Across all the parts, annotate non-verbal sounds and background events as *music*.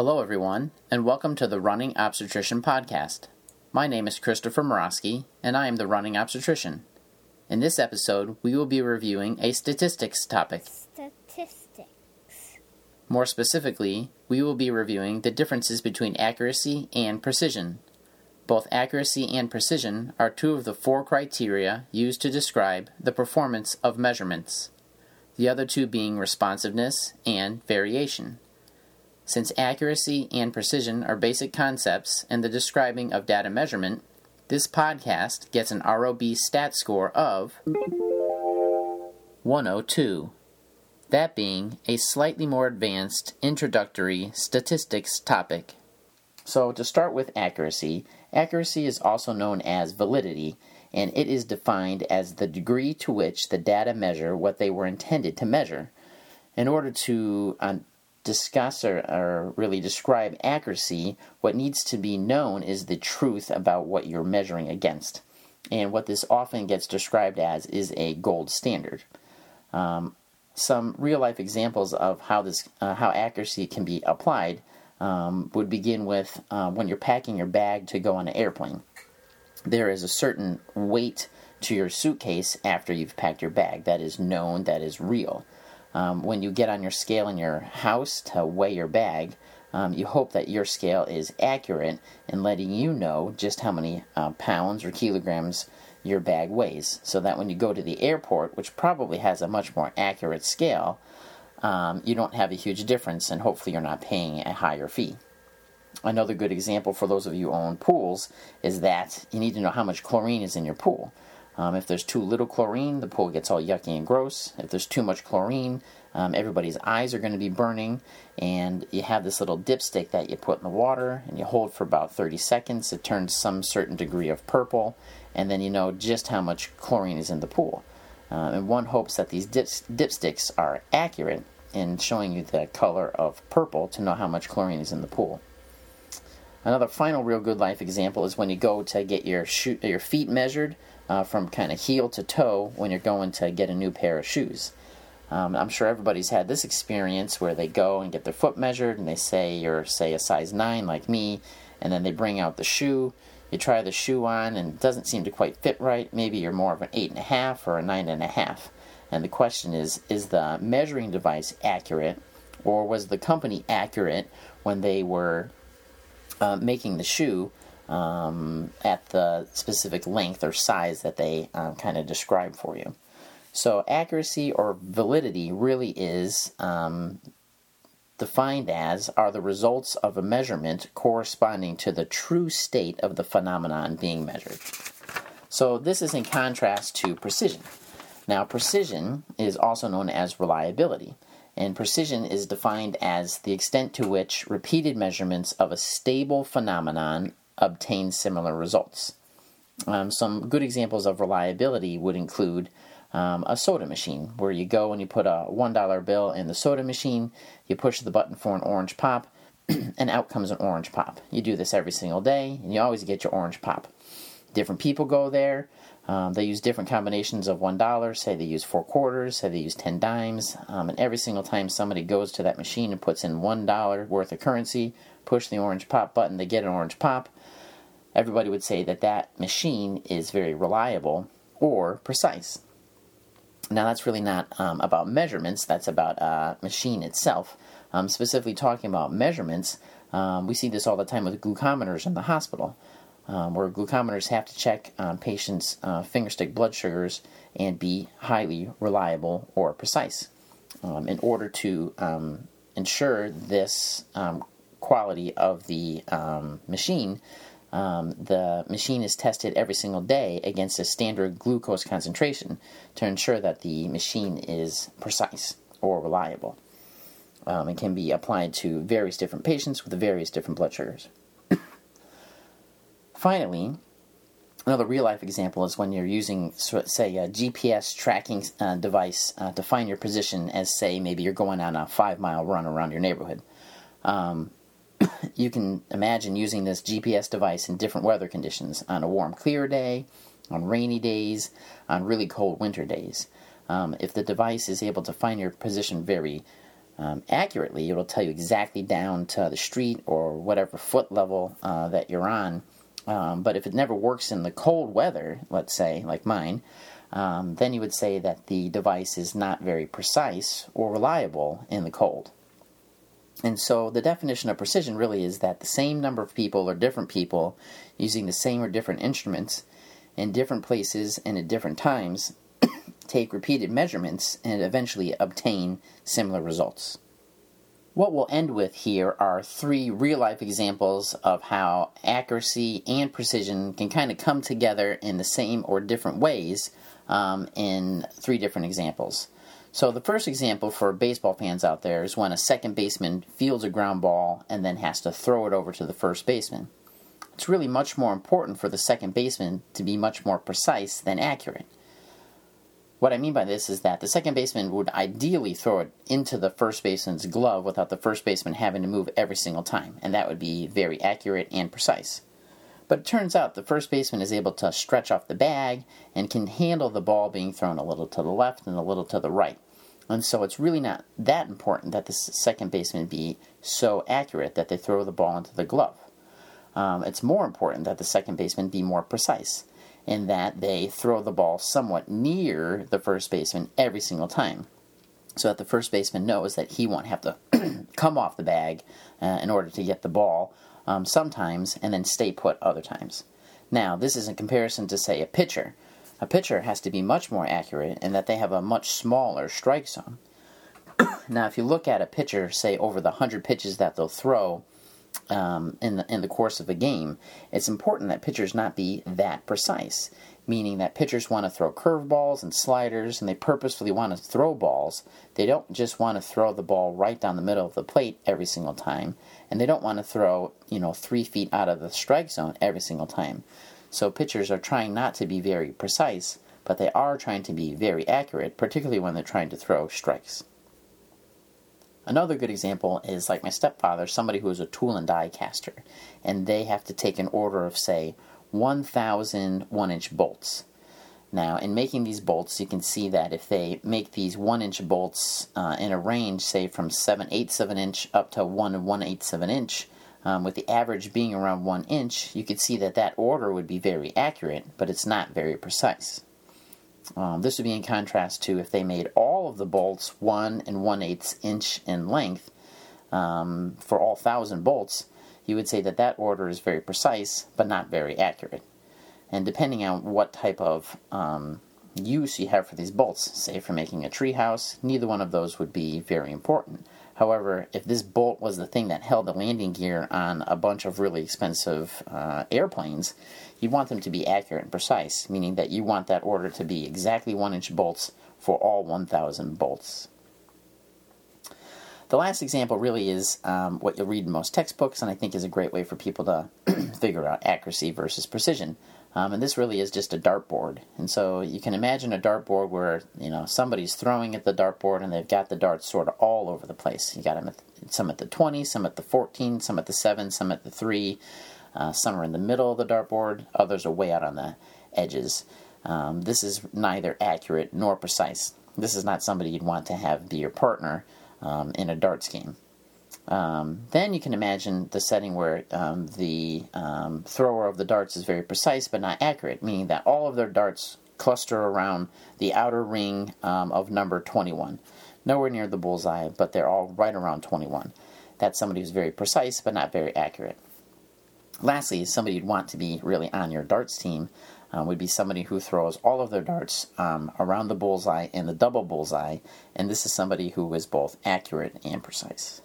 Hello, everyone, and welcome to the Running Obstetrician Podcast. My name is Christopher Morosky, and I am the Running Obstetrician. In this episode, we will be reviewing a statistics topic. Statistics. More specifically, we will be reviewing the differences between accuracy and precision. Both accuracy and precision are two of the four criteria used to describe the performance of measurements, the other two being responsiveness and variation. Since accuracy and precision are basic concepts in the describing of data measurement, this podcast gets an ROB stat score of 102. That being a slightly more advanced introductory statistics topic. So, to start with accuracy, accuracy is also known as validity, and it is defined as the degree to which the data measure what they were intended to measure. In order to discuss or, or really describe accuracy, what needs to be known is the truth about what you're measuring against. And what this often gets described as is a gold standard. Um, some real life examples of how this uh, how accuracy can be applied um, would begin with uh, when you're packing your bag to go on an airplane. There is a certain weight to your suitcase after you've packed your bag that is known, that is real. Um, when you get on your scale in your house to weigh your bag, um, you hope that your scale is accurate in letting you know just how many uh, pounds or kilograms your bag weighs. So that when you go to the airport, which probably has a much more accurate scale, um, you don't have a huge difference and hopefully you're not paying a higher fee. Another good example for those of you who own pools is that you need to know how much chlorine is in your pool. Um, if there's too little chlorine, the pool gets all yucky and gross. If there's too much chlorine, um, everybody's eyes are going to be burning. And you have this little dipstick that you put in the water and you hold for about 30 seconds. It turns some certain degree of purple, and then you know just how much chlorine is in the pool. Uh, and one hopes that these dip- dipsticks are accurate in showing you the color of purple to know how much chlorine is in the pool. Another final real good life example is when you go to get your shoe, your feet measured uh, from kind of heel to toe when you're going to get a new pair of shoes. Um, I'm sure everybody's had this experience where they go and get their foot measured and they say you're, say, a size 9 like me, and then they bring out the shoe. You try the shoe on and it doesn't seem to quite fit right. Maybe you're more of an 8.5 or a 9.5. And the question is is the measuring device accurate, or was the company accurate when they were uh, making the shoe um, at the specific length or size that they um, kind of describe for you. So, accuracy or validity really is um, defined as are the results of a measurement corresponding to the true state of the phenomenon being measured. So, this is in contrast to precision. Now, precision is also known as reliability, and precision is defined as the extent to which repeated measurements of a stable phenomenon obtain similar results. Um, some good examples of reliability would include um, a soda machine, where you go and you put a $1 bill in the soda machine, you push the button for an orange pop, *clears throat* and out comes an orange pop. You do this every single day, and you always get your orange pop. Different people go there. Um, they use different combinations of $1, say they use four quarters, say they use 10 dimes, um, and every single time somebody goes to that machine and puts in $1 worth of currency, push the orange pop button, they get an orange pop everybody would say that that machine is very reliable or precise. Now, that's really not um, about measurements, that's about uh, machine itself. Um, specifically talking about measurements, um, we see this all the time with glucometers in the hospital, um, where glucometers have to check um, patients' uh, fingerstick blood sugars and be highly reliable or precise. Um, in order to ensure this quality of the machine, um, the machine is tested every single day against a standard glucose concentration to ensure that the machine is precise or reliable. Um, it can be applied to various different patients with various different blood sugars. Finally, another real life example is when you're using, say, a GPS tracking uh, device uh, to find your position, as, say, maybe you're going on a five mile run around your neighborhood. Um, *coughs* you can imagine using this GPS device in different weather conditions on a warm, clear day, on rainy days, on really cold winter days. Um, if the device is able to find your position very um, accurately. It'll tell you exactly down to the street or whatever foot level uh, that you're on. Um, but if it never works in the cold weather, let's say, like mine, um, then you would say that the device is not very precise or reliable in the cold. And so the definition of precision really is that the same number of people or different people using the same or different instruments in different places and at different times *coughs* take repeated measurements and eventually obtain similar results. What we'll end with here are three real life examples of how accuracy and precision can kind of come together in the same or different ways um, in three different examples. So, the first example for baseball fans out there is when a second baseman fields a ground ball and then has to throw it over to the first baseman. It's really much more important for the second baseman to be much more precise than accurate. What I mean by this is that the second baseman would ideally throw it into the first baseman's glove without the first baseman having to move every single time, and that would be very accurate and precise. But it turns out the first baseman is able to stretch off the bag and can handle the ball being thrown a little to the left and a little to the right. And so it's really not that important that the second baseman be so accurate that they throw the ball into the glove. Um, it's more important that the second baseman be more precise in that they throw the ball somewhat near the first baseman every single time. So that the first baseman knows that he won't have to *clears throat* come off the bag uh, in order to get the ball um, sometimes and then stay put other times. Now, this is in comparison to, say, a pitcher. A pitcher has to be much more accurate in that they have a much smaller strike zone. *clears throat* now, if you look at a pitcher, say, over the 100 pitches that they'll throw, um, in the in the course of a game, it's important that pitchers not be that precise. Meaning that pitchers want to throw curveballs and sliders, and they purposefully want to throw balls. They don't just want to throw the ball right down the middle of the plate every single time, and they don't want to throw you know three feet out of the strike zone every single time. So pitchers are trying not to be very precise, but they are trying to be very accurate, particularly when they're trying to throw strikes. Another good example is like my stepfather, somebody who is a tool and die caster, and they have to take an order of, say, 1,000 one inch bolts. Now, in making these bolts, you can see that if they make these 1 inch bolts uh, in a range, say from 7 eighths of an inch up to 1 and 1 eighths of an inch, um, with the average being around 1 inch, you could see that that order would be very accurate, but it's not very precise. Um, this would be in contrast to if they made all of the bolts 1 and 1 8 inch in length um, for all 1,000 bolts, you would say that that order is very precise but not very accurate. And depending on what type of um, use you have for these bolts, say for making a treehouse, neither one of those would be very important. However, if this bolt was the thing that held the landing gear on a bunch of really expensive uh, airplanes, you'd want them to be accurate and precise, meaning that you want that order to be exactly one inch bolts for all 1,000 bolts. The last example really is um, what you'll read in most textbooks, and I think is a great way for people to *clears throat* figure out accuracy versus precision. Um, and this really is just a dartboard. And so you can imagine a dartboard where you know somebody's throwing at the dartboard and they've got the darts sort of all over the place. You got them at, some at the 20, some at the 14, some at the 7, some at the 3. Uh, some are in the middle of the dartboard, others are way out on the edges. Um, this is neither accurate nor precise. This is not somebody you'd want to have be your partner um, in a darts game. Um, then you can imagine the setting where um, the um, thrower of the darts is very precise but not accurate, meaning that all of their darts cluster around the outer ring um, of number 21. Nowhere near the bullseye, but they're all right around 21. That's somebody who's very precise but not very accurate. Lastly, somebody you'd want to be really on your darts team um, would be somebody who throws all of their darts um, around the bullseye and the double bullseye, and this is somebody who is both accurate and precise.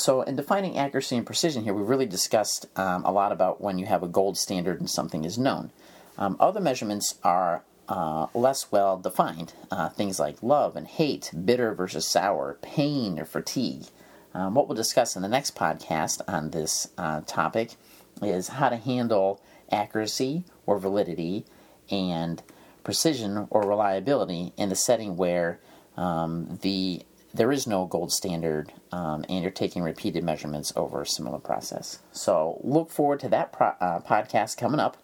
So, in defining accuracy and precision here, we really discussed um, a lot about when you have a gold standard and something is known. Um, other measurements are uh, less well defined. Uh, things like love and hate, bitter versus sour, pain or fatigue. Um, what we'll discuss in the next podcast on this uh, topic is how to handle accuracy or validity and precision or reliability in the setting where um, the there is no gold standard, um, and you're taking repeated measurements over a similar process. So look forward to that pro- uh, podcast coming up.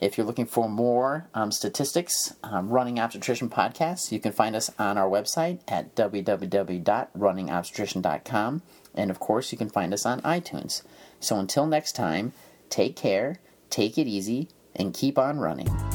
If you're looking for more um, statistics, um, Running Obstetrician podcasts, you can find us on our website at www.runningobstetrician.com, and of course, you can find us on iTunes. So until next time, take care, take it easy, and keep on running.